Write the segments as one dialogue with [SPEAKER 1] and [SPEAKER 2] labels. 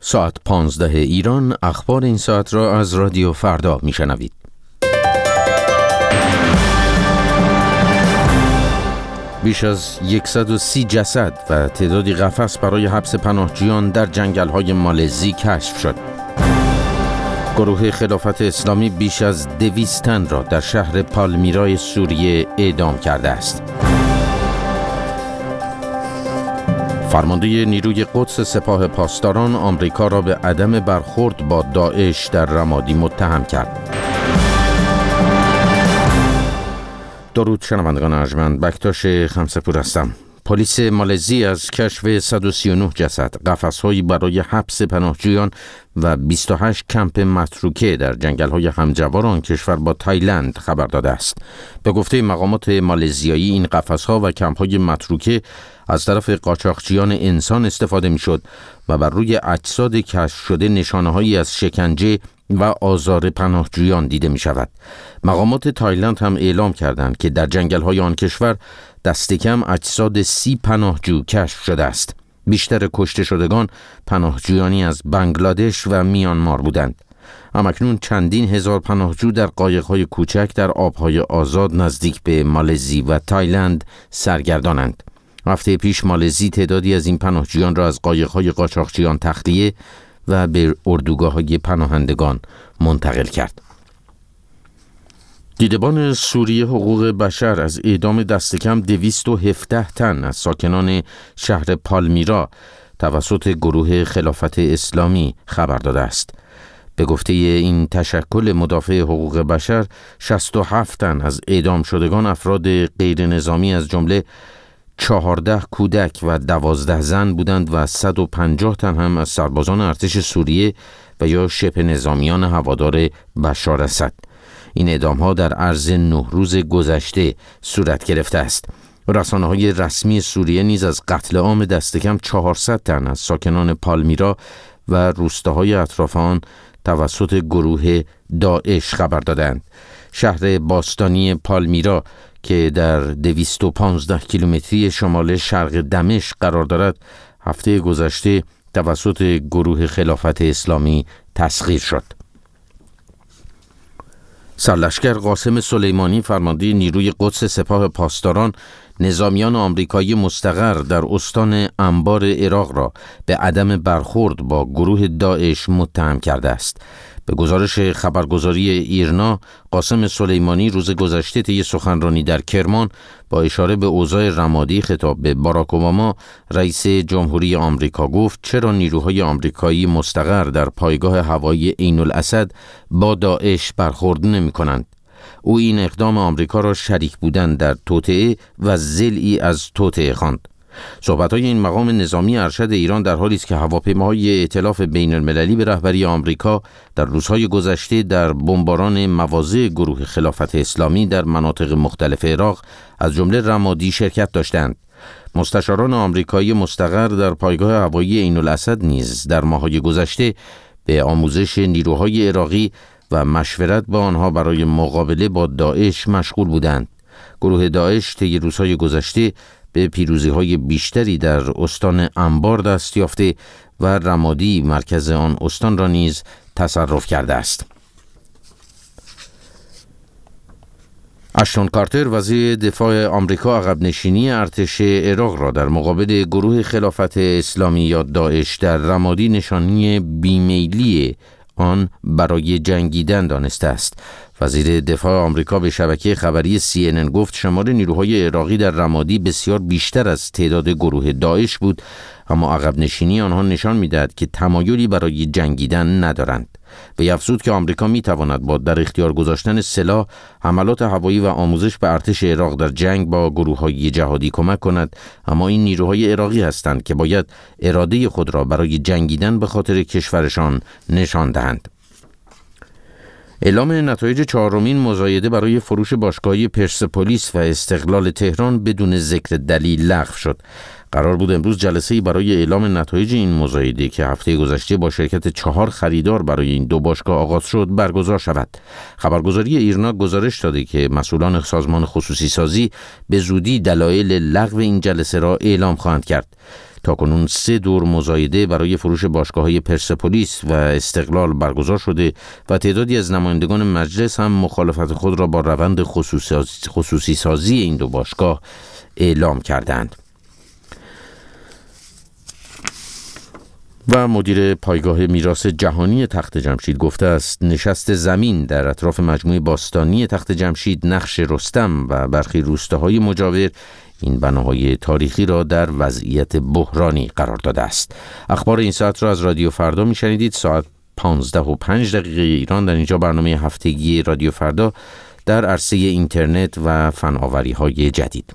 [SPEAKER 1] ساعت پانزده ایران اخبار این ساعت را از رادیو فردا میشنوید. بیش از 130 جسد و تعدادی قفس برای حبس پناهجویان در جنگل های مالزی کشف شد. گروه خلافت اسلامی بیش از دویست تن را در شهر پالمیرای سوریه اعدام کرده است. فرمانده نیروی قدس سپاه پاسداران آمریکا را به عدم برخورد با داعش در رمادی متهم کرد. درود شنوندگان ارجمند بکتاش خمسپور هستم پلیس مالزی از کشف 139 جسد قفسهایی برای حبس پناهجویان و 28 کمپ متروکه در جنگل های همجوار آن کشور با تایلند خبر داده است. به گفته مقامات مالزیایی این قفس ها و کمپ های متروکه از طرف قاچاقچیان انسان استفاده می شد و بر روی اجساد کشف شده نشانه هایی از شکنجه و آزار پناهجویان دیده می شود. مقامات تایلند هم اعلام کردند که در جنگل های آن کشور دست کم اجساد سی پناهجو کشف شده است. بیشتر کشته شدگان پناهجویانی از بنگلادش و میانمار بودند. هم‌اکنون چندین هزار پناهجو در قایقهای کوچک در آبهای آزاد نزدیک به مالزی و تایلند سرگردانند. هفته پیش مالزی تعدادی از این پناهجویان را از قایقهای قاچاقچیان تخلیه و به اردوگاه های پناهندگان منتقل کرد. دیدبان سوریه حقوق بشر از اعدام دست کم 217 تن از ساکنان شهر پالمیرا توسط گروه خلافت اسلامی خبر داده است. به گفته این تشکل مدافع حقوق بشر 67 تن از اعدام شدگان افراد غیر نظامی از جمله چهارده کودک و دوازده زن بودند و 150 تن هم از سربازان ارتش سوریه و یا شبه نظامیان هوادار بشار اسد. این اعدام ها در عرض نه روز گذشته صورت گرفته است. رسانه های رسمی سوریه نیز از قتل عام دست کم 400 تن از ساکنان پالمیرا و روستاهای اطراف آن توسط گروه داعش خبر دادند. شهر باستانی پالمیرا که در 215 کیلومتری شمال شرق دمشق قرار دارد هفته گذشته توسط گروه خلافت اسلامی تسخیر شد. سرلشکر قاسم سلیمانی فرمانده نیروی قدس سپاه پاسداران نظامیان آمریکایی مستقر در استان انبار عراق را به عدم برخورد با گروه داعش متهم کرده است به گزارش خبرگزاری ایرنا قاسم سلیمانی روز گذشته طی سخنرانی در کرمان با اشاره به اوضاع رمادی خطاب به باراک اوباما رئیس جمهوری آمریکا گفت چرا نیروهای آمریکایی مستقر در پایگاه هوایی عین الاسد با داعش برخورد نمی کنند. او این اقدام آمریکا را شریک بودن در توطعه و زلی از توطعه خواند. صحبت های این مقام نظامی ارشد ایران در حالی است که هواپیماهای ائتلاف بین المللی به رهبری آمریکا در روزهای گذشته در بمباران مواضع گروه خلافت اسلامی در مناطق مختلف عراق از جمله رمادی شرکت داشتند. مستشاران آمریکایی مستقر در پایگاه هوایی عین الاسد نیز در ماههای گذشته به آموزش نیروهای عراقی و مشورت با آنها برای مقابله با داعش مشغول بودند. گروه داعش طی روزهای گذشته به پیروزی های بیشتری در استان انبار دست یافته و رمادی مرکز آن استان را نیز تصرف کرده است. اشتون کارتر وزیر دفاع آمریکا عقب نشینی ارتش عراق را در مقابل گروه خلافت اسلامی یا داعش در رمادی نشانی بیمیلی آن برای جنگیدن دانسته است وزیر دفاع آمریکا به شبکه خبری CNN گفت شمار نیروهای عراقی در رمادی بسیار بیشتر از تعداد گروه داعش بود اما عقب نشینی آنها نشان می‌دهد که تمایلی برای جنگیدن ندارند. و افزود که آمریکا می تواند با در اختیار گذاشتن سلاح حملات هوایی و آموزش به ارتش عراق در جنگ با گروه های جهادی کمک کند اما این نیروهای عراقی هستند که باید اراده خود را برای جنگیدن به خاطر کشورشان نشان دهند. اعلام نتایج چهارمین مزایده برای فروش باشگاهی پرسپولیس و استقلال تهران بدون ذکر دلیل لغو شد. قرار بود امروز جلسه برای اعلام نتایج این مزایده که هفته گذشته با شرکت چهار خریدار برای این دو باشگاه آغاز شد برگزار شود. خبرگزاری ایرنا گزارش داده که مسئولان سازمان خصوصی سازی به زودی دلایل لغو این جلسه را اعلام خواهند کرد. کنون سه دور مزایده برای فروش باشگاه های پرسپولیس و استقلال برگزار شده و تعدادی از نمایندگان مجلس هم مخالفت خود را با روند خصوصی سازی این دو باشگاه اعلام کردند. و مدیر پایگاه میراث جهانی تخت جمشید گفته است نشست زمین در اطراف مجموعه باستانی تخت جمشید نقش رستم و برخی روستاهای مجاور این بناهای تاریخی را در وضعیت بحرانی قرار داده است. اخبار این ساعت را از رادیو فردا میشنیدید. ساعت 15 و 5 دقیقه ایران. در اینجا برنامه هفتگی رادیو فردا در عرصه اینترنت و فناوری های جدید.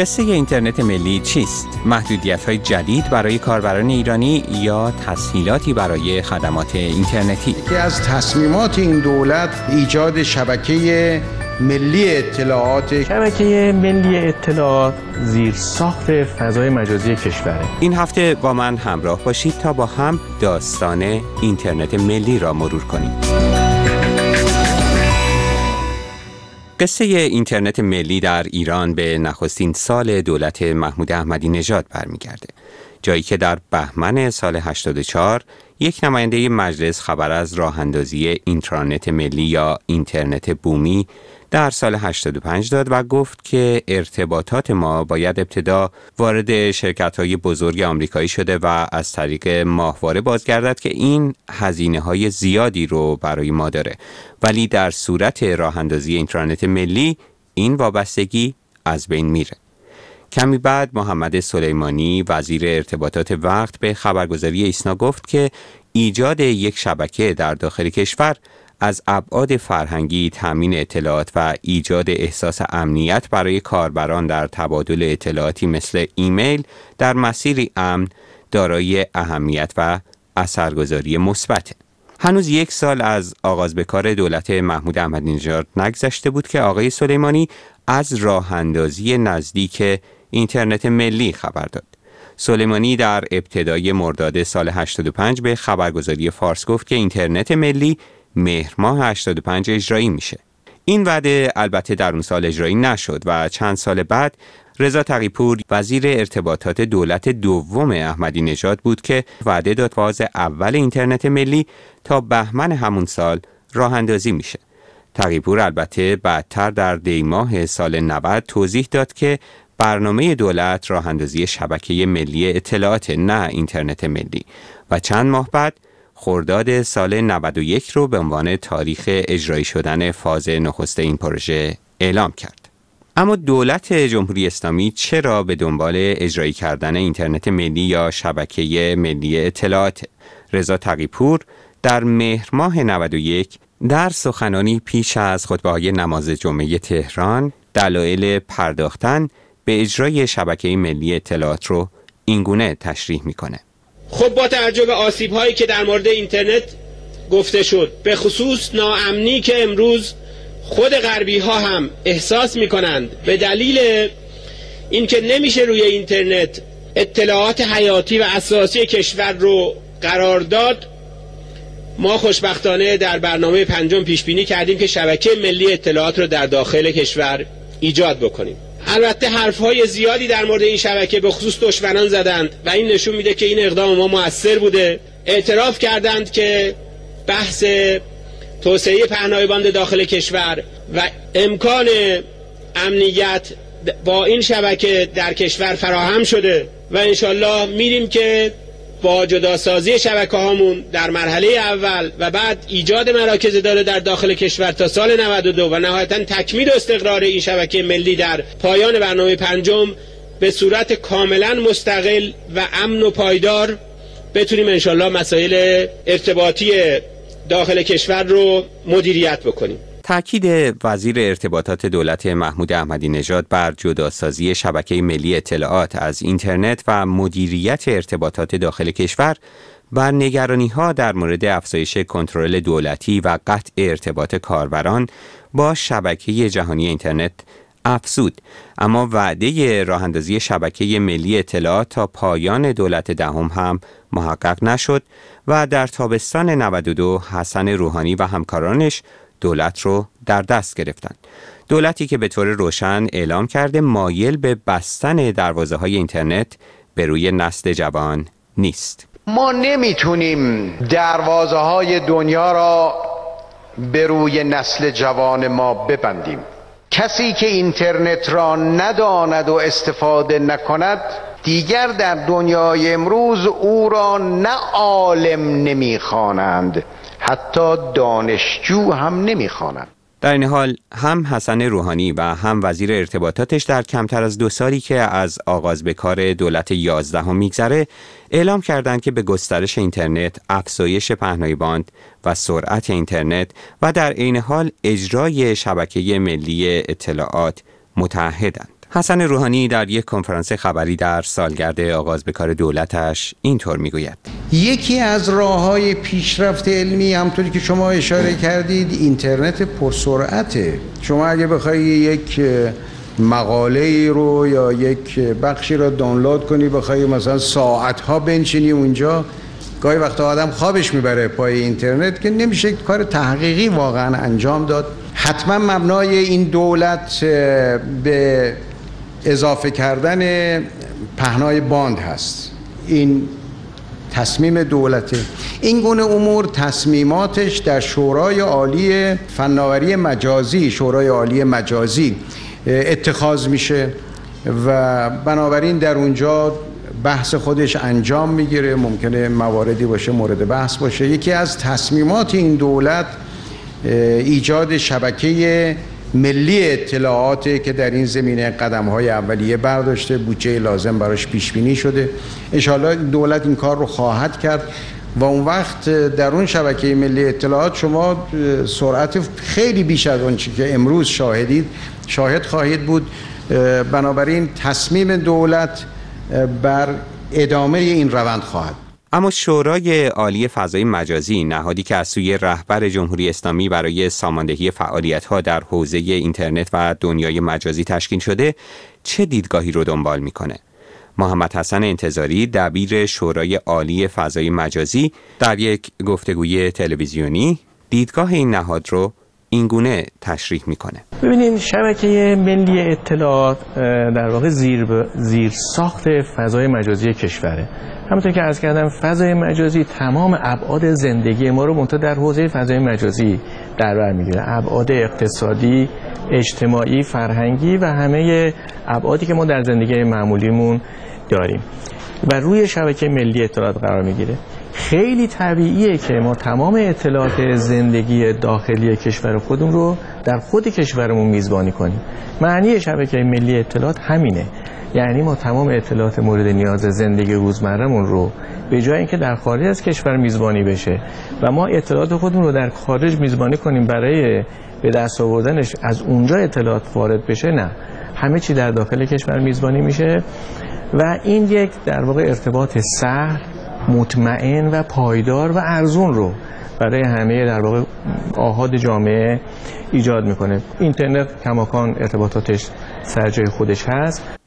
[SPEAKER 2] قصه اینترنت ملی چیست؟ محدودیت های جدید برای کاربران ایرانی یا تسهیلاتی برای خدمات اینترنتی؟
[SPEAKER 3] یکی از تصمیمات این دولت ایجاد شبکه ملی اطلاعات
[SPEAKER 4] شبکه ملی اطلاعات زیر ساخت فضای مجازی کشوره
[SPEAKER 2] این هفته با من همراه باشید تا با هم داستان اینترنت ملی را مرور کنیم قصه اینترنت ملی در ایران به نخستین سال دولت محمود احمدی نژاد برمیگرده. جایی که در بهمن سال 84 یک نماینده مجلس خبر از راه اندازی اینترنت ملی یا اینترنت بومی در سال 85 داد و گفت که ارتباطات ما باید ابتدا وارد شرکت های بزرگ آمریکایی شده و از طریق ماهواره بازگردد که این هزینه های زیادی رو برای ما داره. ولی در صورت راه اندازی اینترنت ملی این وابستگی از بین میره. کمی بعد محمد سلیمانی وزیر ارتباطات وقت به خبرگزاری ایسنا گفت که ایجاد یک شبکه در داخل کشور از ابعاد فرهنگی تامین اطلاعات و ایجاد احساس امنیت برای کاربران در تبادل اطلاعاتی مثل ایمیل در مسیری امن دارای اهمیت و اثرگذاری مثبت هنوز یک سال از آغاز به کار دولت محمود احمدی نژاد نگذشته بود که آقای سلیمانی از راه اندازی نزدیک اینترنت ملی خبر داد. سلیمانی در ابتدای مرداد سال 85 به خبرگزاری فارس گفت که اینترنت ملی مهر ماه 85 اجرایی میشه. این وعده البته در اون سال اجرایی نشد و چند سال بعد رضا تقیپور وزیر ارتباطات دولت دوم احمدی نژاد بود که وعده داد فاز اول اینترنت ملی تا بهمن همون سال راه اندازی میشه. تقیپور البته بعدتر در دیماه سال 90 توضیح داد که برنامه دولت راه اندازی شبکه ملی اطلاعات نه اینترنت ملی و چند ماه بعد خرداد سال 91 رو به عنوان تاریخ اجرایی شدن فاز نخست این پروژه اعلام کرد. اما دولت جمهوری اسلامی چرا به دنبال اجرایی کردن اینترنت ملی یا شبکه ملی اطلاعات رضا تقیپور در مهر ماه 91 در سخنانی پیش از خطبه های نماز جمعه تهران دلایل پرداختن به اجرای شبکه ملی اطلاعات رو اینگونه تشریح می‌کنه.
[SPEAKER 5] خب با توجه به آسیب هایی که در مورد اینترنت گفته شد به خصوص ناامنی که امروز خود غربی ها هم احساس می کنند به دلیل اینکه نمیشه روی اینترنت اطلاعات حیاتی و اساسی کشور رو قرار داد ما خوشبختانه در برنامه پنجم پیش بینی کردیم که شبکه ملی اطلاعات رو در داخل کشور ایجاد بکنیم. البته حرف های زیادی در مورد این شبکه به خصوص دشمنان زدند و این نشون میده که این اقدام ما موثر بوده. اعتراف کردند که بحث توسعه پهنای باند داخل کشور و امکان امنیت با این شبکه در کشور فراهم شده و انشالله میریم که با جداسازی شبکه هامون در مرحله اول و بعد ایجاد مراکز داره در داخل کشور تا سال 92 و نهایتا تکمیل و استقرار این شبکه ملی در پایان برنامه پنجم به صورت کاملا مستقل و امن و پایدار بتونیم انشالله مسائل ارتباطی داخل کشور رو مدیریت بکنیم.
[SPEAKER 2] تاکید وزیر ارتباطات دولت محمود احمدی نژاد بر جداسازی شبکه ملی اطلاعات از اینترنت و مدیریت ارتباطات داخل کشور و نگرانی ها در مورد افزایش کنترل دولتی و قطع ارتباط کاربران با شبکه جهانی اینترنت افزود. اما وعده راه اندازی شبکه ملی اطلاعات تا پایان دولت دهم هم محقق نشد و در تابستان 92 حسن روحانی و همکارانش دولت رو در دست گرفتند. دولتی که به طور روشن اعلام کرده مایل به بستن دروازه های اینترنت به روی نسل جوان نیست.
[SPEAKER 3] ما نمی‌تونیم دروازه های دنیا را به روی نسل جوان ما ببندیم کسی که اینترنت را نداند و استفاده نکند دیگر در دنیای امروز او را نه عالم نمی‌خوانند حتی دانشجو هم نمی‌خوانند
[SPEAKER 2] در این حال هم حسن روحانی و هم وزیر ارتباطاتش در کمتر از دو سالی که از آغاز به کار دولت یازدهم میگذره اعلام کردند که به گسترش اینترنت، افزایش پهنای باند و سرعت اینترنت و در عین حال اجرای شبکه ملی اطلاعات متحدند. حسن روحانی در یک کنفرانس خبری در سالگرد آغاز به کار دولتش اینطور می‌گوید.
[SPEAKER 3] یکی از راه های پیشرفت علمی همطوری که شما اشاره کردید اینترنت پرسرعته شما اگه بخوای یک مقاله رو یا یک بخشی رو دانلود کنی بخوای مثلا ساعت ها بنشینی اونجا گاهی وقتا آدم خوابش می‌بره پای اینترنت که نمیشه کار تحقیقی واقعا انجام داد. حتما مبنای این دولت به اضافه کردن پهنای باند هست. این تصمیم دولته. این گونه امور تصمیماتش در شورای عالی فناوری مجازی شورای عالی مجازی اتخاذ میشه و بنابراین در اونجا بحث خودش انجام می‌گیره. ممکنه مواردی باشه مورد بحث باشه. یکی از تصمیمات این دولت ایجاد شبکه ملی اطلاعات که در این زمینه قدم های اولیه برداشته بودجه لازم براش پیش بینی شده. انشاءالله دولت این کار رو خواهد کرد و اون وقت در اون شبکه ملی اطلاعات شما سرعت خیلی بیش از اون که امروز شاهدید شاهد خواهید بود. بنابراین تصمیم دولت بر ادامه این روند خواهد
[SPEAKER 2] اما شورای عالی فضای مجازی نهادی که از سوی رهبر جمهوری اسلامی برای ساماندهی ها در حوزه اینترنت و دنیای مجازی تشکیل شده چه دیدگاهی رو دنبال می‌کنه؟ محمد حسن انتظاری دبیر شورای عالی فضای مجازی در یک گفتگوی تلویزیونی دیدگاه این نهاد رو اینگونه تشریح می‌کنه.
[SPEAKER 4] ببینید شبکه ملی اطلاعات در واقع زیر, زیر ساخت فضای مجازی کشوره. همونطور که از کردم فضای مجازی تمام ابعاد زندگی ما رو منتها در حوزه فضای مجازی در بر می‌گیره. ابعاد اقتصادی اجتماعی فرهنگی و همه ابعادی که ما در زندگی معمولیمون داریم. و روی شبکه ملی اطلاعات قرار می‌گیره. خیلی طبیعیه که ما تمام اطلاعات زندگی داخلی کشور خودمون رو در خود کشورمون میزبانی کنیم. معنی شبکه ملی اطلاعات همینه. یعنی ما تمام اطلاعات مورد نیاز زندگی روزمرهمون رو به جای اینکه در خارج از کشور میزبانی بشه و ما اطلاعات خودمون رو در خارج میزبانی کنیم برای به دست آوردنش از اونجا اطلاعات وارد بشه نه. همه چی در داخل کشور میزبانی میشه و این یک در واقع ارتباط سهل مطمئن و پایدار و ارزون رو برای همه در واقع آهاد جامعه ایجاد می‌کنه. اینترنت کماکان ارتباطاتش سر جای خودش هست.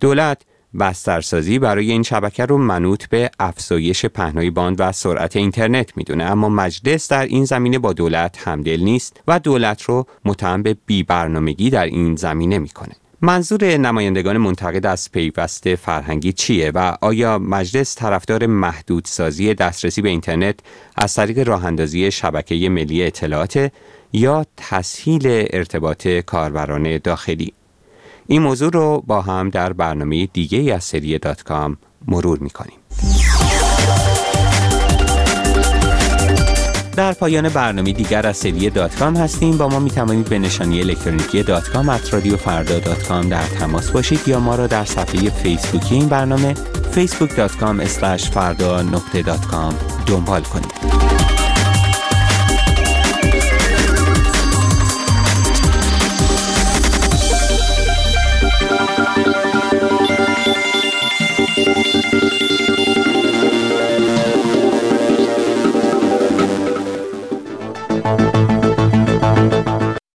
[SPEAKER 2] دولت بسترسازی برای این شبکه رو منوط به افزایش پهنای باند و سرعت اینترنت می‌دونه اما مجلس در این زمینه با دولت همدل نیست و دولت رو متهم به بی برنامگی در این زمینه می‌کنه. منظور نمایندگان منتقد از پیوست فرهنگی چیه و آیا مجلس طرفدار محدودسازی دسترسی به اینترنت از طریق راه اندازی شبکه ملی اطلاعات یا تسهیل ارتباط کاربران داخلی؟ این موضوع رو با هم در برنامه دیگه از سری دات کام مرور می‌کنیم. در پایان برنامه دیگر از سری دات کام هستیم. با ما می توانید به نشانی الکترونیکی dotcom at radiofarda dot com در تماس باشید یا ما را در صفحه فیسبوکی این برنامه facebook.com فردا نقطه دات دنبال کنید.